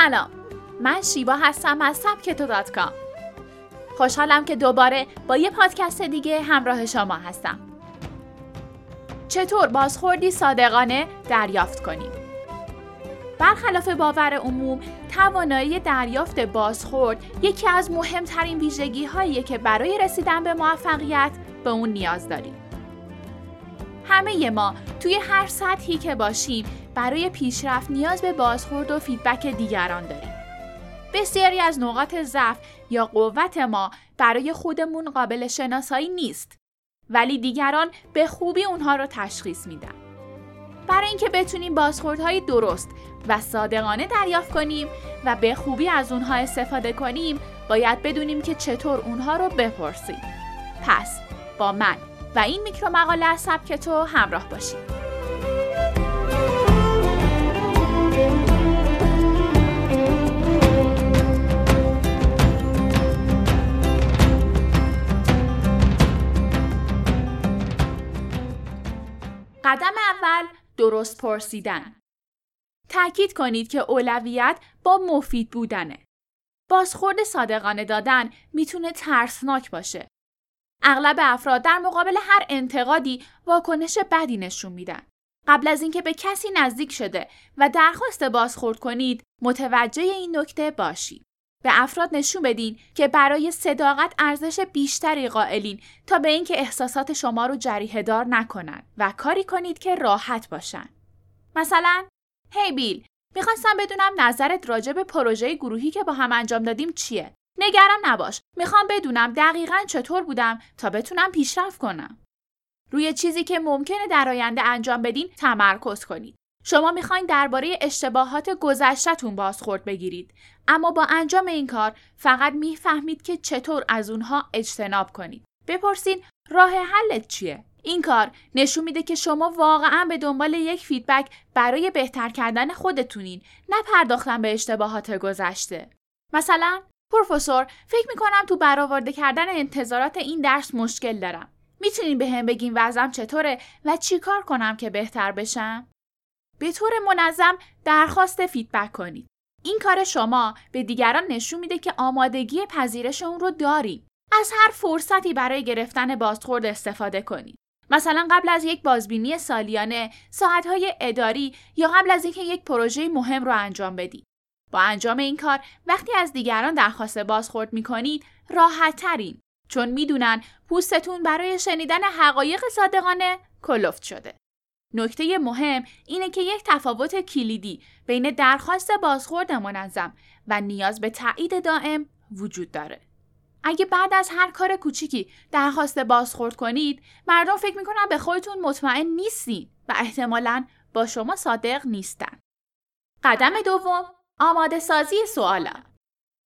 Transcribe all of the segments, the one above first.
سلام. من شیوا هستم از سبکتو دات کام. خوشحالم که دوباره با یه پادکست دیگه همراه شما هستم. چطور بازخوردی صادقانه دریافت کنیم برخلاف باور عموم توانایی دریافت بازخورد یکی از مهمترین ویژگی هایی که برای رسیدن به موفقیت به اون نیاز داریم همه ما توی هر سطحی که باشیم برای پیشرفت نیاز به بازخورد و فیدبک دیگران داریم. بسیاری از نقاط ضعف یا قوت ما برای خودمون قابل شناسایی نیست ولی دیگران به خوبی اونها رو تشخیص میدن. برای اینکه بتونیم بازخوردهای درست و صادقانه دریافت کنیم و به خوبی از اونها استفاده کنیم باید بدونیم که چطور اونها رو بپرسیم. پس با من و این میکرو مقاله سبک تو همراه باشید. قدم اول درست پرسیدن. تأکید کنید که اولویت با مفید بودنه. بازخورد صادقانه دادن می‌تونه ترسناک باشه. اغلب افراد در مقابل هر انتقادی واکنش بدی نشون میدن. قبل از اینکه به کسی نزدیک شده و درخواست بازخورد کنید، متوجه این نکته باشید. به افراد نشون بدین که برای صداقت ارزش بیشتری قائلین تا به اینکه احساسات شما رو جریه دار نکنند و کاری کنید که راحت باشن. مثلا هی بیل می‌خواستم بدونم نظرت راجع به پروژه گروهی که با هم انجام دادیم چیه؟ نگران نباش. می‌خوام بدونم دقیقا چطور بودم تا بتونم پیشرفت کنم. روی چیزی که ممکنه در آینده انجام بدین تمرکز کنید. شما می‌خواین درباره اشتباهات گذشتهتون بازخورد بگیرید اما با انجام این کار فقط می‌فهمید که چطور از اونها اجتناب کنید بپرسین راه حلت چیه این کار نشون میده که شما واقعا به دنبال یک فیدبک برای بهتر کردن خودتونین نه پرداختن به اشتباهات گذشته مثلا پروفسور فکر می‌کنم تو برآورده کردن انتظارات این درس مشکل دارم می‌تونین به هم بگین وضعم چطوره و چیکار کنم که بهتر بشم به طور منظم درخواست فیدبک کنید. این کار شما به دیگران نشون میده که آمادگی پذیرش اون رو دارید. از هر فرصتی برای گرفتن بازخورد استفاده کنید. مثلا قبل از یک بازبینی سالیانه، ساعتهای اداری یا قبل از اینکه یک پروژه مهم رو انجام بدید. با انجام این کار وقتی از دیگران درخواست بازخورد می‌کنید راحت ترین چون می‌دونن پوستتون برای شنیدن حقایق صادقانه کلفت شده. نکته مهم اینه که یک تفاوت کلیدی بین درخواست بازخورد منظم و نیاز به تایید دائم وجود داره. اگه بعد از هر کار کوچیکی درخواست بازخورد کنید، مردم فکر می‌کنن به خودتون مطمئن نیستین و احتمالا با شما صادق نیستن. قدم دوم، آماده سازی سوالات.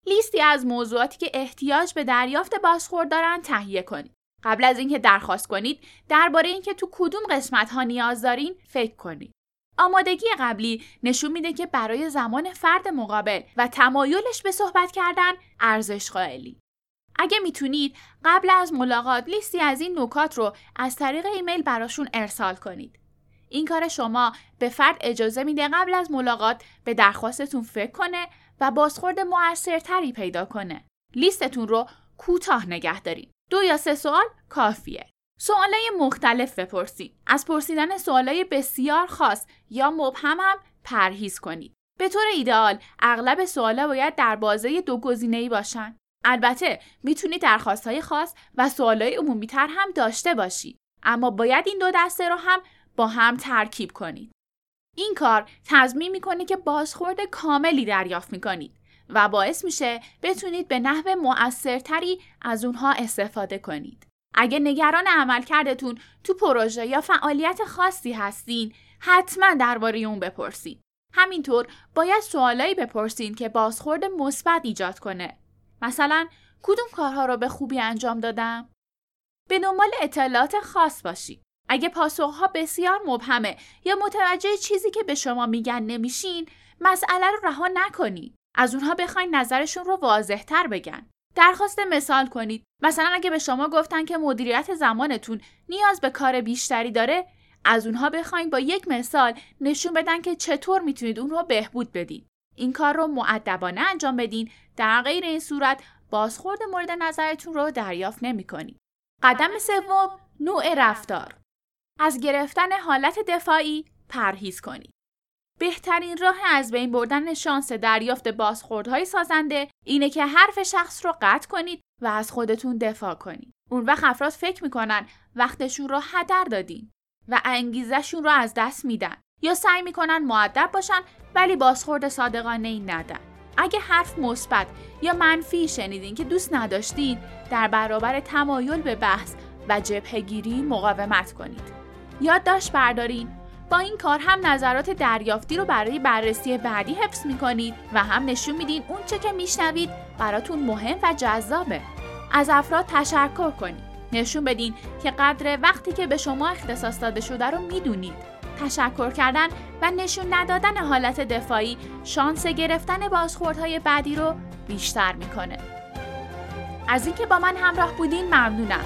لیستی از موضوعاتی که احتیاج به دریافت بازخورد دارن تهیه کنید. قبل از اینکه درخواست کنید درباره اینکه تو کدوم قسمت ها نیاز دارین فکر کنید. آمادگی قبلی نشون میده که برای زمان فرد مقابل و تمایلش به صحبت کردن ارزش قائلی. اگه می‌تونید قبل از ملاقات لیستی از این نکات رو از طریق ایمیل براشون ارسال کنید. این کار شما به فرد اجازه میده قبل از ملاقات به درخواستتون فکر کنه و بازخورد موثرتری پیدا کنه. لیستتون رو کوتاه نگه دارید. دو یا سه سوال کافیه. سوالای مختلف بپرسید. از پرسیدن سوالای بسیار خاص یا مبهم هم پرهیز کنید. به طور ایدئال اغلب سوالا باید در بازه دو گزینه‌ای باشن. البته می‌تونید درخواستهای خاص و سوالای عمومی تر هم داشته باشید. اما باید این دو دسته رو هم با هم ترکیب کنید. این کار تضمین می‌کنه که بازخورد کاملی دریافت می‌کنید و باعث میشه بتونید به نحو مؤثرتری از اونها استفاده کنید. اگه نگران عملکردتون تو پروژه یا فعالیت خاصی هستین، حتما درباره اون بپرسید. همینطور باید سوالایی بپرسین که بازخورد مثبت ایجاد کنه. مثلا کدوم کارها رو به خوبی انجام دادم؟ به دنبال اطلاعات خاص باشید. اگه پاسخها بسیار مبهمه یا متوجه چیزی که به شما میگن نمیشین، مسئله رو رها نکنید. از اونها بخواین نظرشون رو واضحتر بگن. درخواست مثال کنید. مثلا اگه به شما گفتن که مدیریت زمانتون نیاز به کار بیشتری داره، از اونها بخواین با یک مثال نشون بدن که چطور می‌تونید اون رو بهبود بدید. این کار رو معدبانه انجام بدین در غیر این صورت بازخورد مورد نظرتون رو دریافت نمی کنید. قدم سوم نوع رفتار از گرفتن حالت دفاعی پرهیز کنید. بهترین راه از بین بردن شانس دریافت بازخوردهای سازنده اینه که حرف شخص رو قطع کنید و از خودتون دفاع کنید. اون وقت افراد فکر می‌کنن وقتشون رو هدر دادین و انگیزشون رو از دست میدن یا سعی می‌کنن معدب باشن ولی بازخورد صادقانه ای ندن. اگه حرف مثبت یا منفی شنیدین که دوست نداشتین در برابر تمایل به بحث و جبهگیری مقاومت کنید. یادداشت بردارین با این کار هم نظرات دریافتی رو برای بررسی بعدی حفظ می‌کنید و هم نشون میدین اون چه که میشنوید براتون مهم و جذابه. از افراد تشکر کنید. نشون بدین که قدر وقتی که به شما اختصاص داده شده رو می‌دونید. تشکر کردن و نشون ندادن حالت دفاعی شانس گرفتن بازخوردهای بعدی رو بیشتر می‌کنه. از اینکه با من همراه بودین ممنونم.